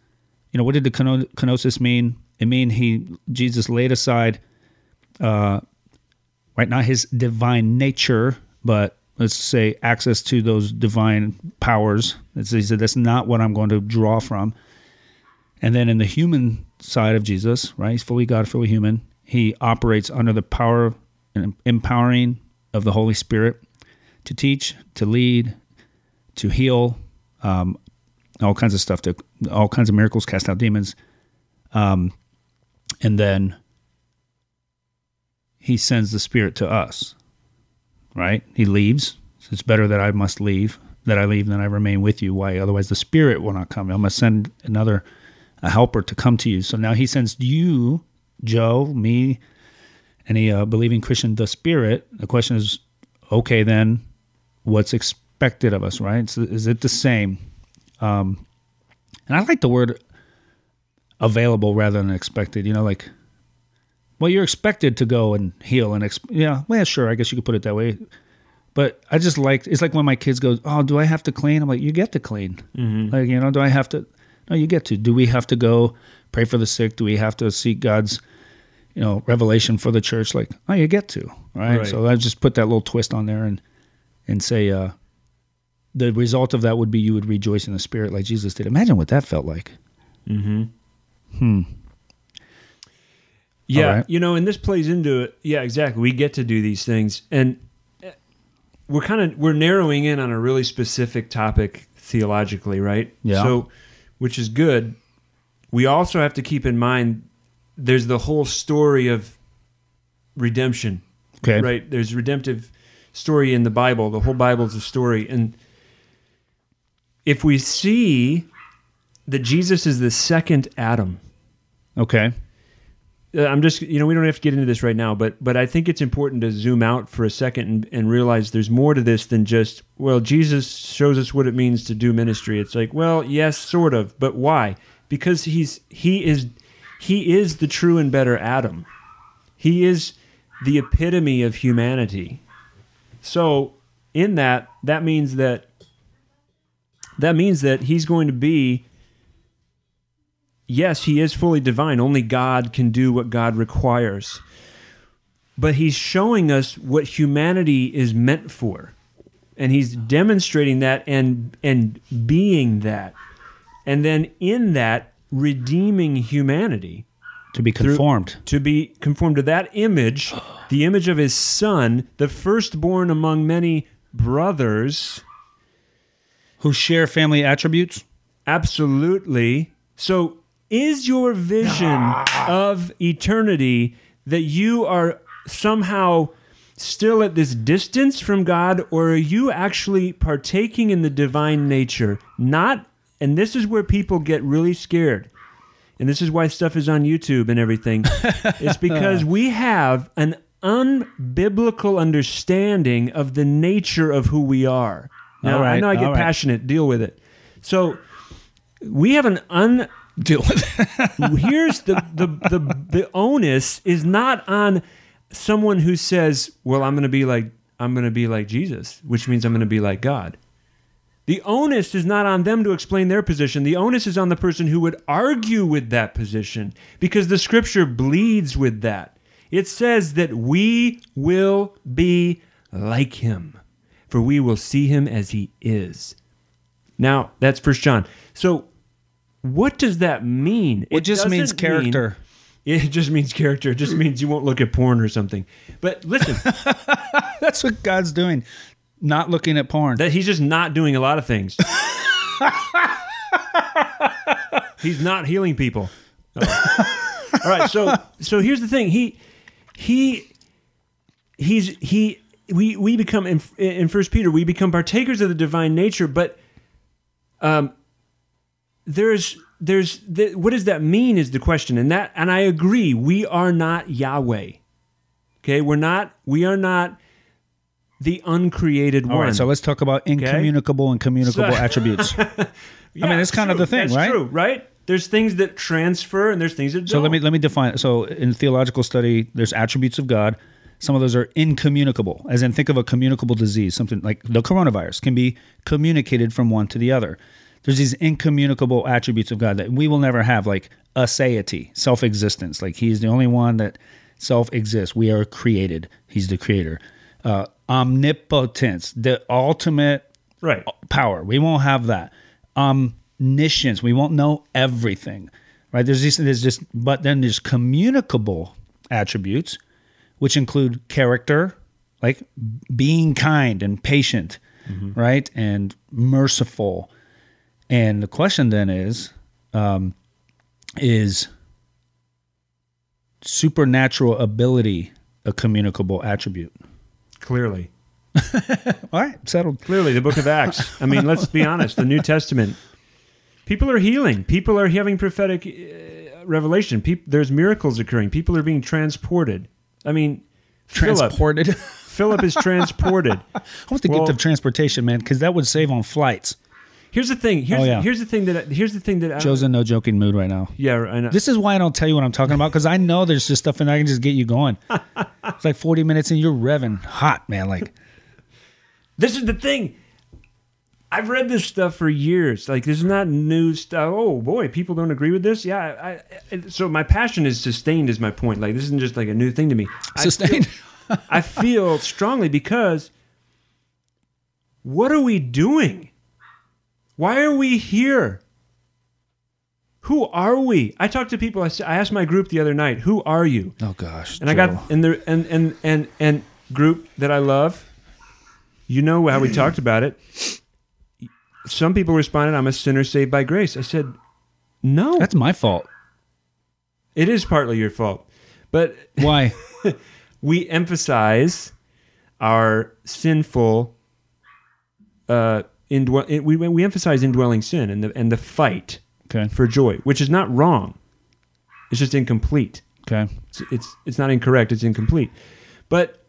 you know, what did the keno- kenosis mean? It mean he Jesus laid aside, uh, right, not his divine nature, but let's say access to those divine powers. He said that's not what I'm going to draw from. And then in the human side of Jesus, right, he's fully God, fully human. He operates under the power and empowering of the Holy Spirit to teach, to lead, to heal, um, all kinds of stuff, to all kinds of miracles, cast out demons. Um, and then he sends the Spirit to us, right? He leaves, So it's better that I must leave, that I leave, than I remain with you. Why? Otherwise, the Spirit will not come. I'm going to send another a helper to come to you. So now He sends you, Joe, me, any uh, believing Christian, the Spirit. The question is, okay, then, what's expected of us? Right? So is it the same? Um, and I like the word available rather than expected. You know, like, well, you're expected to go and heal and exp- yeah, well, sure, I guess you could put it that way. But I just like it's like when my kids go, oh, do I have to clean? I'm like, you get to clean. Mm-hmm. Like, you know, do I have to? No, you get to. Do we have to go pray for the sick? Do we have to seek God's, you know, revelation for the church? Like, oh, you get to. Right. Right. So I just put that little twist on there and and say, uh, the result of that would be you would rejoice in the spirit like Jesus did. Imagine what that felt like. Mm-hmm. Hmm. Yeah, right. you know, and this plays into it. Yeah, exactly. We get to do these things, and uh, we're kind of we're narrowing in on a really specific topic theologically, right? Yeah. So, which is good. We also have to keep in mind there's the whole story of redemption, Okay. right? There's redemptive story in the Bible. The whole Bible is a story, and if we see that Jesus is the second Adam, Okay. Uh, I'm just you know we don't have to get into this right now, but but I think it's important to zoom out for a second and, and realize there's more to this than just well Jesus shows us what it means to do ministry. It's like well yes sort of, but why? Because he's he is he is the true and better Adam. He is the epitome of humanity. So in that that means that that means that he's going to be yes, he is fully divine. Only God can do what God requires. But he's showing us what humanity is meant for. And he's demonstrating that and and being that. And then in that redeeming humanity To be conformed. to be conformed to that image, the image of his son, the firstborn among many brothers. who share family attributes. Absolutely. So, is your vision of eternity that you are somehow still at this distance from God, or are you actually partaking in the divine nature? Not, and this is where people get really scared. And this is why stuff is on YouTube and everything. *laughs* it's because we have an unbiblical understanding of the nature of who we are. Now, All right, I know I get right. passionate, deal with it. So, we have an un Deal with it. here's the, the the the onus is not on someone who says, "Well, I'm going to be like I'm going to be like Jesus," which means I'm going to be like God. The onus is not on them to explain their position. The onus is on the person who would argue with that position because the scripture bleeds with that. It says that we will be like him, for we will see him as he is. Now, that's First John. So, what does that mean? It just means doesn't mean- character. *laughs* it just means character. It just means you won't look at porn or something. But listen, *laughs* That's what God's doing. Not looking at porn. that he's just not doing a lot of things. *laughs* he's not healing people. Oh. All right, so so here's the thing. He he he's he we we become in in First Peter we become partakers of the divine nature, but um there's there's the, what does that mean is the question, and that and I agree we are not Yahweh. Okay, we're not we are not the uncreated All one. right, so let's talk about incommunicable and communicable So- attributes. *laughs* Yeah, mean, it's kind of the thing, That's right? True, right? There's things that transfer, and there's things that don't. So let me let me define. So in theological study, there's attributes of God. Some of those are incommunicable, as in think of a communicable disease, something like the coronavirus can be communicated from one to the other. There's these incommunicable attributes of God that we will never have, like aseity, self-existence. Like He's the only one that self-exists. We are created. He's the creator. Uh, omnipotence, the ultimate right. power. We won't have that. Omniscience. We won't know everything. Right? There's these there's just but then there's communicable attributes, which include character, like being kind and patient, right? And merciful. And the question then is, um, is supernatural ability a communicable attribute? Clearly, *laughs* All right, settled. Clearly, the book of Acts. I mean, let's be honest. The New Testament. People are healing. People are having prophetic uh, revelation. Peop there's miracles occurring. People are being transported. I mean, Philip. Transported. Philip is transported. *laughs* I want the Well- gift of transportation, man, because that would save on flights. Here's the thing. Here's, Oh, yeah. here's the thing that. Here's the thing that. I, Joe's in no joking mood right now. yeah, I know. This is why I don't tell you what I'm talking about because I know there's just stuff and I can just get you going. *laughs* it's like 40 minutes and you're revving hot, man. Like, This is the thing. I've read this stuff for years. Like this is not new stuff. Oh boy, people don't agree with this. Yeah, I, I, so my passion is sustained. Is my point. Like this isn't just like a new thing to me. I sustained. feel- I feel *laughs* strongly because what are we doing? Why are we here? Who are we? I talked to people. I asked my group the other night, "Who are you?" oh, gosh. And I got and the and and and and group that I love. You know how we *clears throat* talked about it. Some people responded, "I'm a sinner saved by grace." I said, "No, That's my fault. it is partly your fault, but *laughs* Why? we emphasize our sinful. Uh, we we emphasize indwelling sin and the and the fight Okay. for joy, which is not wrong. It's just incomplete. Okay. it's it's it's not incorrect it's incomplete but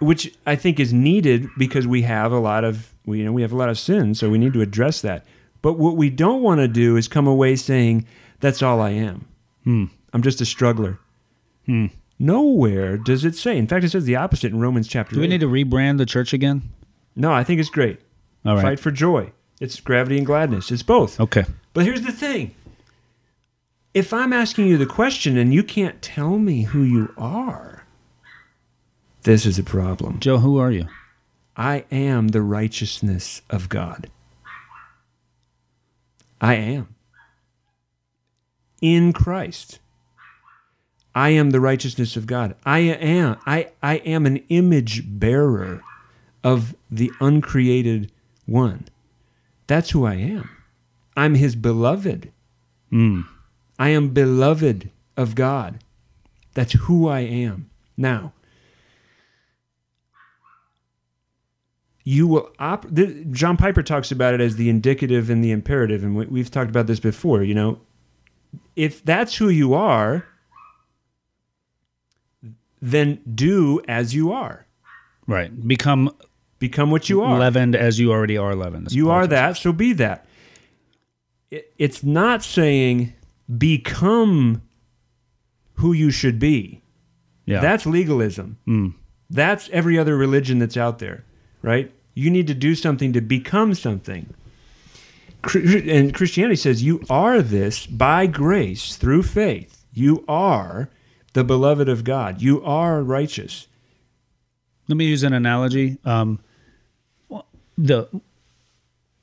which i think is needed because we have a lot of we you know we have a lot of sins so we need to address that but what we don't want to do is come away saying that's all i am Hmm. i'm just a struggler Hmm. nowhere does it say in fact it says the opposite in romans chapter Do we 8. need to rebrand the church again? no i think it's great All right. fight for joy it's gravity and gladness it's both Okay. but here's the thing if I'm asking you the question and you can't tell me who you are, this is a problem. Joe, who are you? I am the righteousness of God. I am. In Christ. I am the righteousness of God. I am I, I am an image bearer of the uncreated one. That's who I am. I'm his beloved. Mm. I am beloved of God. That's who I am. Now, you will op- th- John Piper talks about it as the indicative and the imperative and we- we've talked about this before, you know. If that's who you are, then do as you are. Right. Become Become what you are. leavened as you already are leavened. You are that, so be that. It, it's not saying become who you should be. Yeah. That's legalism. Mm. That's every other religion that's out there, right? You need to do something to become something. And Christianity says you are this by grace through faith. You are the beloved of God. You are righteous. Let me use an analogy. Um, the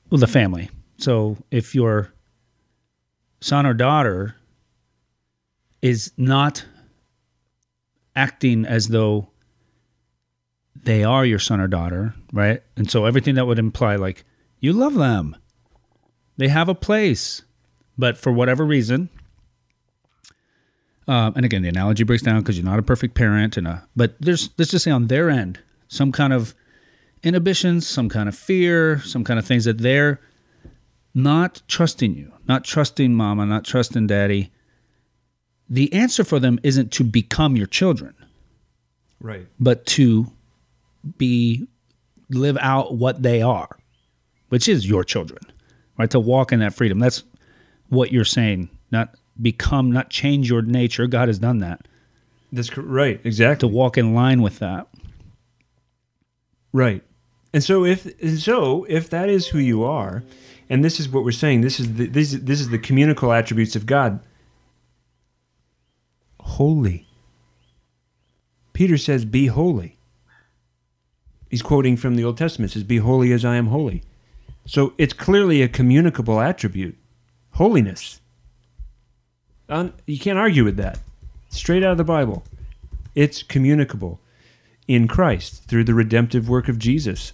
well, the family. So if your son or daughter is not acting as though they are your son or daughter, right? And so everything that would imply like you love them, they have a place, but for whatever reason, um, and again, the analogy breaks down because you're not a perfect parent, and a, but there's let's just say on their end some kind of inhibitions, some kind of fear, some kind of things that they're not trusting you, not trusting mama, not trusting daddy. The answer for them isn't to become your children, Right. but to be live out what they are, which is your children, right? To walk in that freedom. That's what you're saying. Not become, not change your nature. God has done that. That's right. Exactly. To walk in line with that. Right. And so if and so if that is who you are, and this is what we're saying, this is the this is, this is the communicable attributes of God. Holy. Peter says, "Be holy." He's quoting from the Old Testament. Says, "Be holy as I am holy." So it's clearly a communicable attribute, holiness. You can't argue with that. Straight out of the Bible, it's communicable in Christ through the redemptive work of Jesus.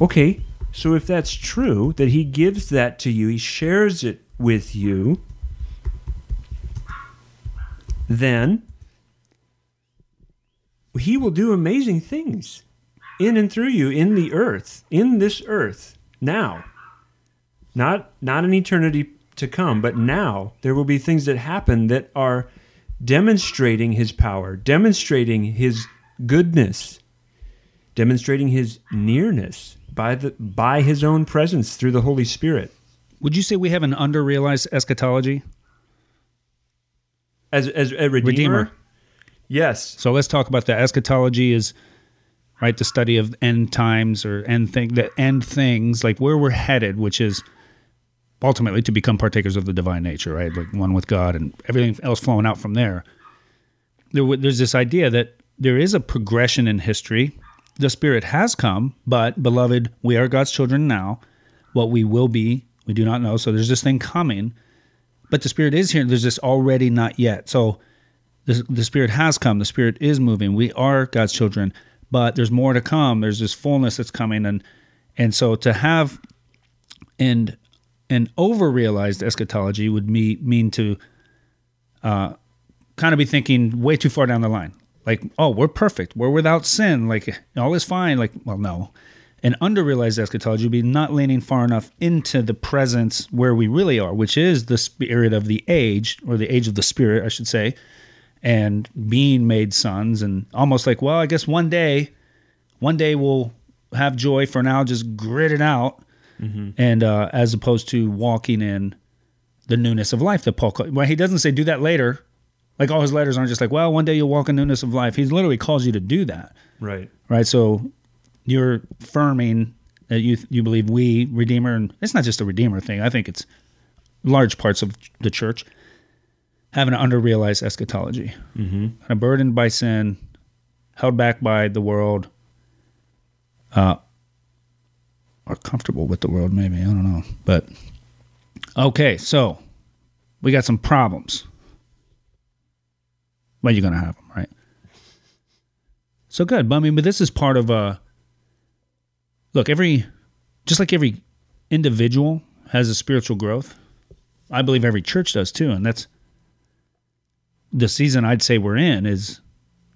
Okay, so if that's true, that He gives that to you, He shares it with you, then He will do amazing things in and through you in the earth, in this earth, now. Not not an eternity to come, but now there will be things that happen that are demonstrating his power, demonstrating his goodness, demonstrating his nearness by the by his own presence through the Holy Spirit. Would you say we have an underrealized eschatology? As as a redeemer? Redeemer. Yes. So let's talk about that. Eschatology is right the study of end times or end thing the end things like where we're headed, which is ultimately to become partakers of the divine nature, right? Like one with God and everything else flowing out from there. there there's this idea that there is a progression in history. The Spirit has come, but beloved, we are God's children now. What we will be, we do not know. So there's this thing coming, but the Spirit is here. There's this already not yet. So the, the Spirit has come. The Spirit is moving. We are God's children, but there's more to come. There's this fullness that's coming, and and so to have and an over realized eschatology would me, mean to uh, kind of be thinking way too far down the line. Like, oh, we're perfect. We're without sin. Like, all is fine. Like, well, no. An under realized eschatology would be not leaning far enough into the presence where we really are, which is the spirit of the age, or the age of the spirit, I should say, and being made sons. And almost like, well, I guess one day, one day we'll have joy. For now, just grit it out and uh, as opposed to walking in the newness of life that Paul. Well, he doesn't say do that later. Like all his letters aren't just like, well, one day you'll walk in newness of life. He literally calls you to do that, Right. right? So you're affirming that you you believe we redeemer, and it's not just a redeemer thing. I think it's large parts of the church have an underrealized eschatology, mm-hmm. kind of burdened by sin, held back by the world, uh, or comfortable with the world. Maybe I don't know, but okay. So we got some problems. Well, you're gonna have them, right? So good, but I mean, but this is part of uh Look, every just like every individual has a spiritual growth, I believe every church does too, and that's the season I'd say we're in is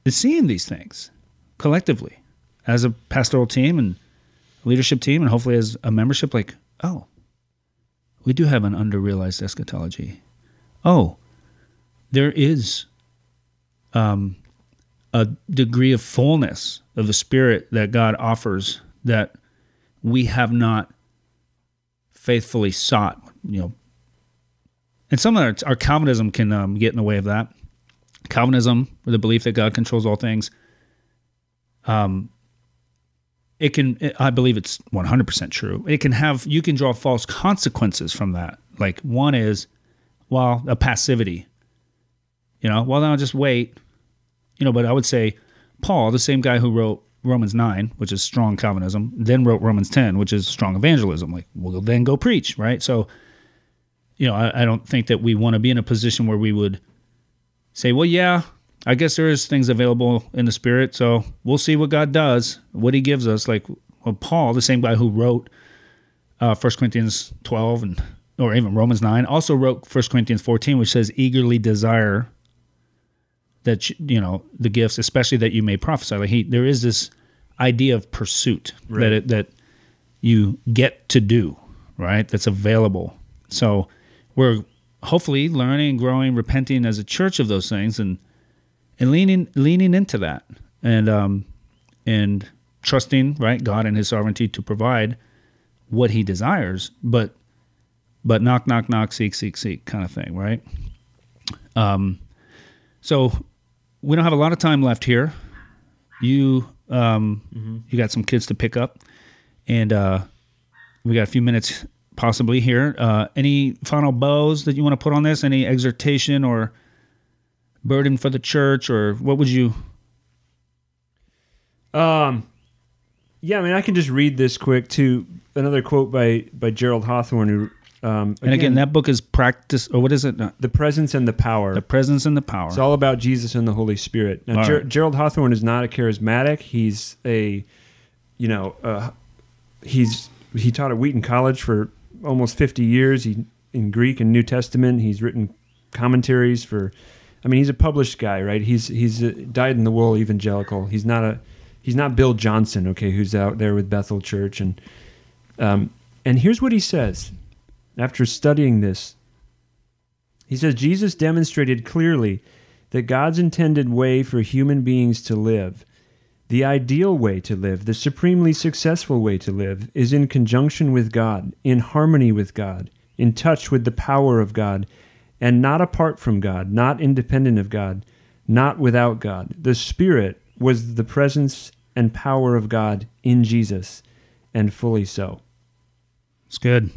is seeing these things collectively as a pastoral team and leadership team and hopefully as a membership like oh we do have an underrealized eschatology. Oh there is um, a degree of fullness of the spirit that god offers that we have not faithfully sought you know. And some of our, our calvinism can um, get in the way of that. Calvinism or the belief that god controls all things um, it can i believe it's 100% true. It can have you can draw false consequences from that. Like one is well a passivity. You know well then i'll just wait. You know but i would say paul the same guy who wrote romans 9 which is strong calvinism then wrote romans 10 which is strong evangelism. Like we'll then go preach right? So you know i, I don't think that we want to be in a position where we would say well yeah I guess there is things available in the spirit, so we'll see what God does, what He gives us. Like well, Paul, the same guy who wrote uh, 1 Corinthians 12 and or even Romans 9, also wrote 1 Corinthians 14, which says, "Eagerly desire that you, you know the gifts, especially that you may prophesy." Like he, there is this idea of pursuit Right. that it, that you get to do, right? That's available. So we're hopefully learning, growing, repenting as a church of those things, and and leaning leaning into that and um and trusting right god and his sovereignty to provide what he desires but but knock knock knock seek seek seek kind of thing right? Um so we don't have a lot of time left here. You um you got some kids to pick up and uh we got a few minutes possibly here. Uh any final bows that you want to put on this? Any exhortation or burden for the church or what would you Um, yeah, I mean, I can just read this quick to Another quote by by Gerald Hawthorne, who, um, and again that book is practice or what is it No, the presence and the power. the presence and the power It's all about Jesus and the Holy Spirit. Now, Ger- right. Gerald Hawthorne is not a charismatic. He's a, you know, uh, he's he taught at Wheaton College for almost fifty years. He in Greek and New Testament. He's written commentaries for. I mean, he's a published guy, right? He's he's a dyed in the wool evangelical. He's not a He's not Bill Johnson, okay, who's out there with Bethel Church. And, um, and here's what he says after studying this. He says, Jesus demonstrated clearly that God's intended way for human beings to live, the ideal way to live, the supremely successful way to live, is in conjunction with God, in harmony with God, in touch with the power of God, and not apart from God, not independent of God, not without God. The Spirit was the presence and power of God in Jesus, and fully so. It's good.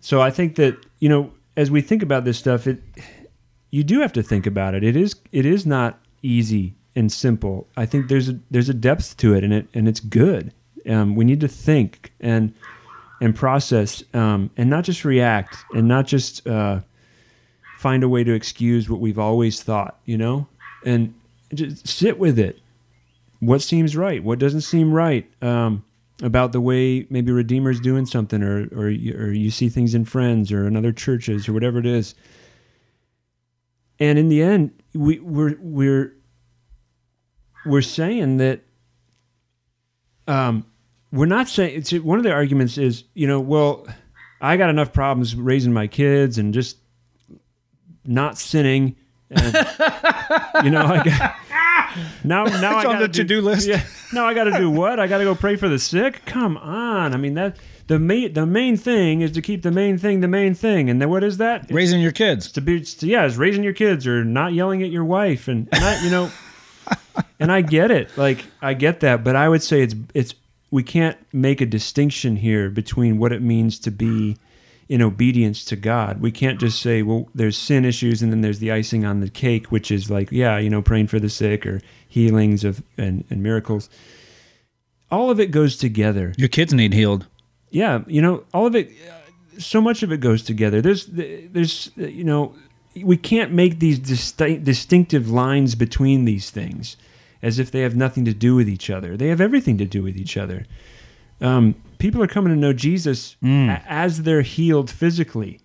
So I think that you know, as we think about this stuff, it you do have to think about it. It is it is not easy and simple. I think there's a there's a depth to it, and it and it's good. Um, we need to think and and process, um, and not just react, and not just uh, find a way to excuse what we've always thought. You know, and just sit with it. What seems right? What doesn't seem right? Um, about the way maybe Redeemer's doing something, or or you, or you see things in friends or in other churches or whatever it is. And in the end, we we're we're we're saying that um, we're not saying it's one of the arguments is you know well I got enough problems raising my kids and just not sinning. And, you know, I got, now now It's I on got the to-do list. Yeah, now I got to do what? I got to go pray for the sick. Come on! I mean that the main the main thing is to keep the main thing the main thing, and then what is that? It's Raising your kids. to be it's- yeah, it's raising your kids or not yelling at your wife, and, and I, you know, and I get it. Like I get that, but I would say it's it's we can't make a distinction here between what it means to be in obedience to God. We can't just say, well, there's sin issues and then there's the icing on the cake, which is like, yeah, you know, praying for the sick or healings of and, and miracles. All of it goes together. Your kids need healed. Yeah, you know, all of it. So much of it goes together. There's, there's, you know, we can't make these distinct, distinctive lines between these things, as if they have nothing to do with each other. They have everything to do with each other. Um, people are coming to know Jesus mm. a- as they're healed physically.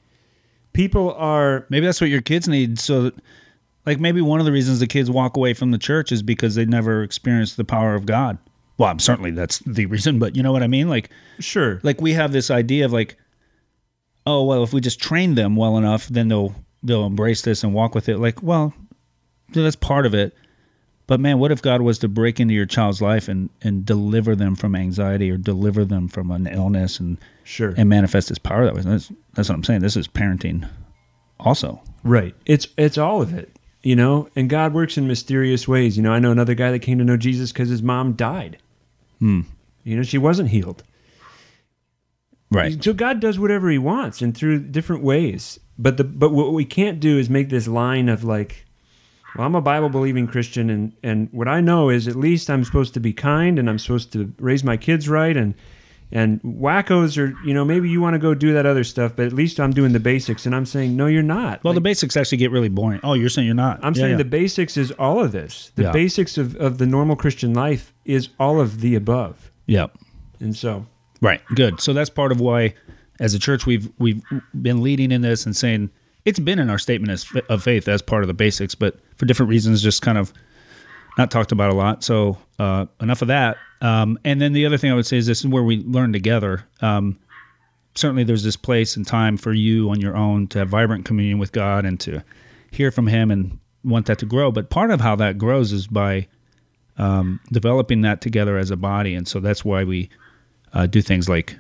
People are Maybe that's what your kids need. So, that, like, maybe one of the reasons the kids walk away from the church is because they never experienced the power of God. Well, I'm certainly that's the reason, but you know what I mean? Like, sure. like we have this idea of like, oh well, if we just train them well enough, then they'll they'll embrace this and walk with it. Like, well, that's part of it. But man, what if God was to break into your child's life and and deliver them from anxiety or deliver them from an illness and Sure. and manifest His power that way? That's that's what I'm saying. This is parenting, also. Right. It's it's all of it, you know. And God works in mysterious ways. You know, I know another guy that came to know Jesus because his mom died. Hmm. You know, she wasn't healed. Right. So God does whatever He wants and through different ways. But the but what we can't do is make this line of like, well, I'm a Bible believing Christian, and and what I know is at least I'm supposed to be kind and I'm supposed to raise my kids right and. And wackos are, you know, maybe you want to go do that other stuff, but at least I'm doing the basics. And I'm saying, no, you're not. Well, Like, the basics actually get really boring. Oh, you're saying you're not. I'm Yeah, saying yeah. the basics is all of this. The Yeah. basics of, of the normal Christian life is all of the above. Yep. And so, Right. Good. So that's part of why, as a church, we've we've been leading in this and saying it's been in our statement as, of faith as part of the basics, but for different reasons, just kind of not talked about a lot. So uh, enough of that. Um, and then the other thing I would say is this is where we learn together. Um, certainly, there's this place and time for you on your own to have vibrant communion with God and to hear from Him and want that to grow. But part of how that grows is by um, developing that together as a body, and so that's why we uh, do things like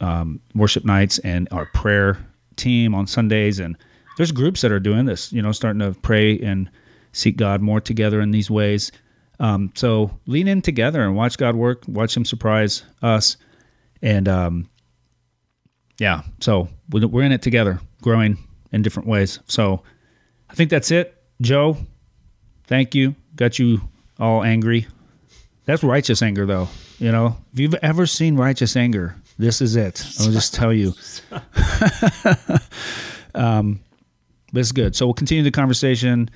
um, worship nights and our prayer team on Sundays. And there's groups that are doing this, you know, starting to pray and seek God more together in these ways. Um, so lean in together and watch God work, watch Him surprise us. And um, yeah, so we- we're in it together, growing in different ways. So I think that's it. Joe, thank you. Got you all angry. That's righteous anger, though. You know, if you've ever seen righteous anger, this is it. I'll just tell you. *laughs* um, this is good. So we'll continue the conversation.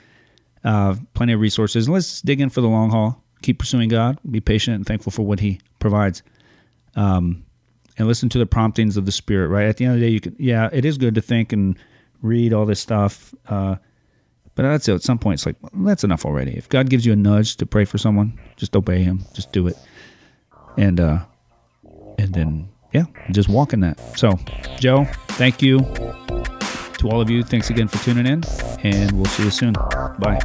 Uh, plenty of resources. And let's dig in for the long haul. Keep pursuing God. Be patient and thankful for what He provides. Um, and listen to the promptings of the Spirit. Right at the end of the day, you can. Yeah, it is good to think and read all this stuff. Uh, but that's it. At some point, it's like well, that's enough already. If God gives you a nudge to pray for someone, just obey Him. Just do it. And uh, and then yeah, just walk in that. So, Joe, thank you. To all of you, thanks again for tuning in, and we'll see you soon. Bye.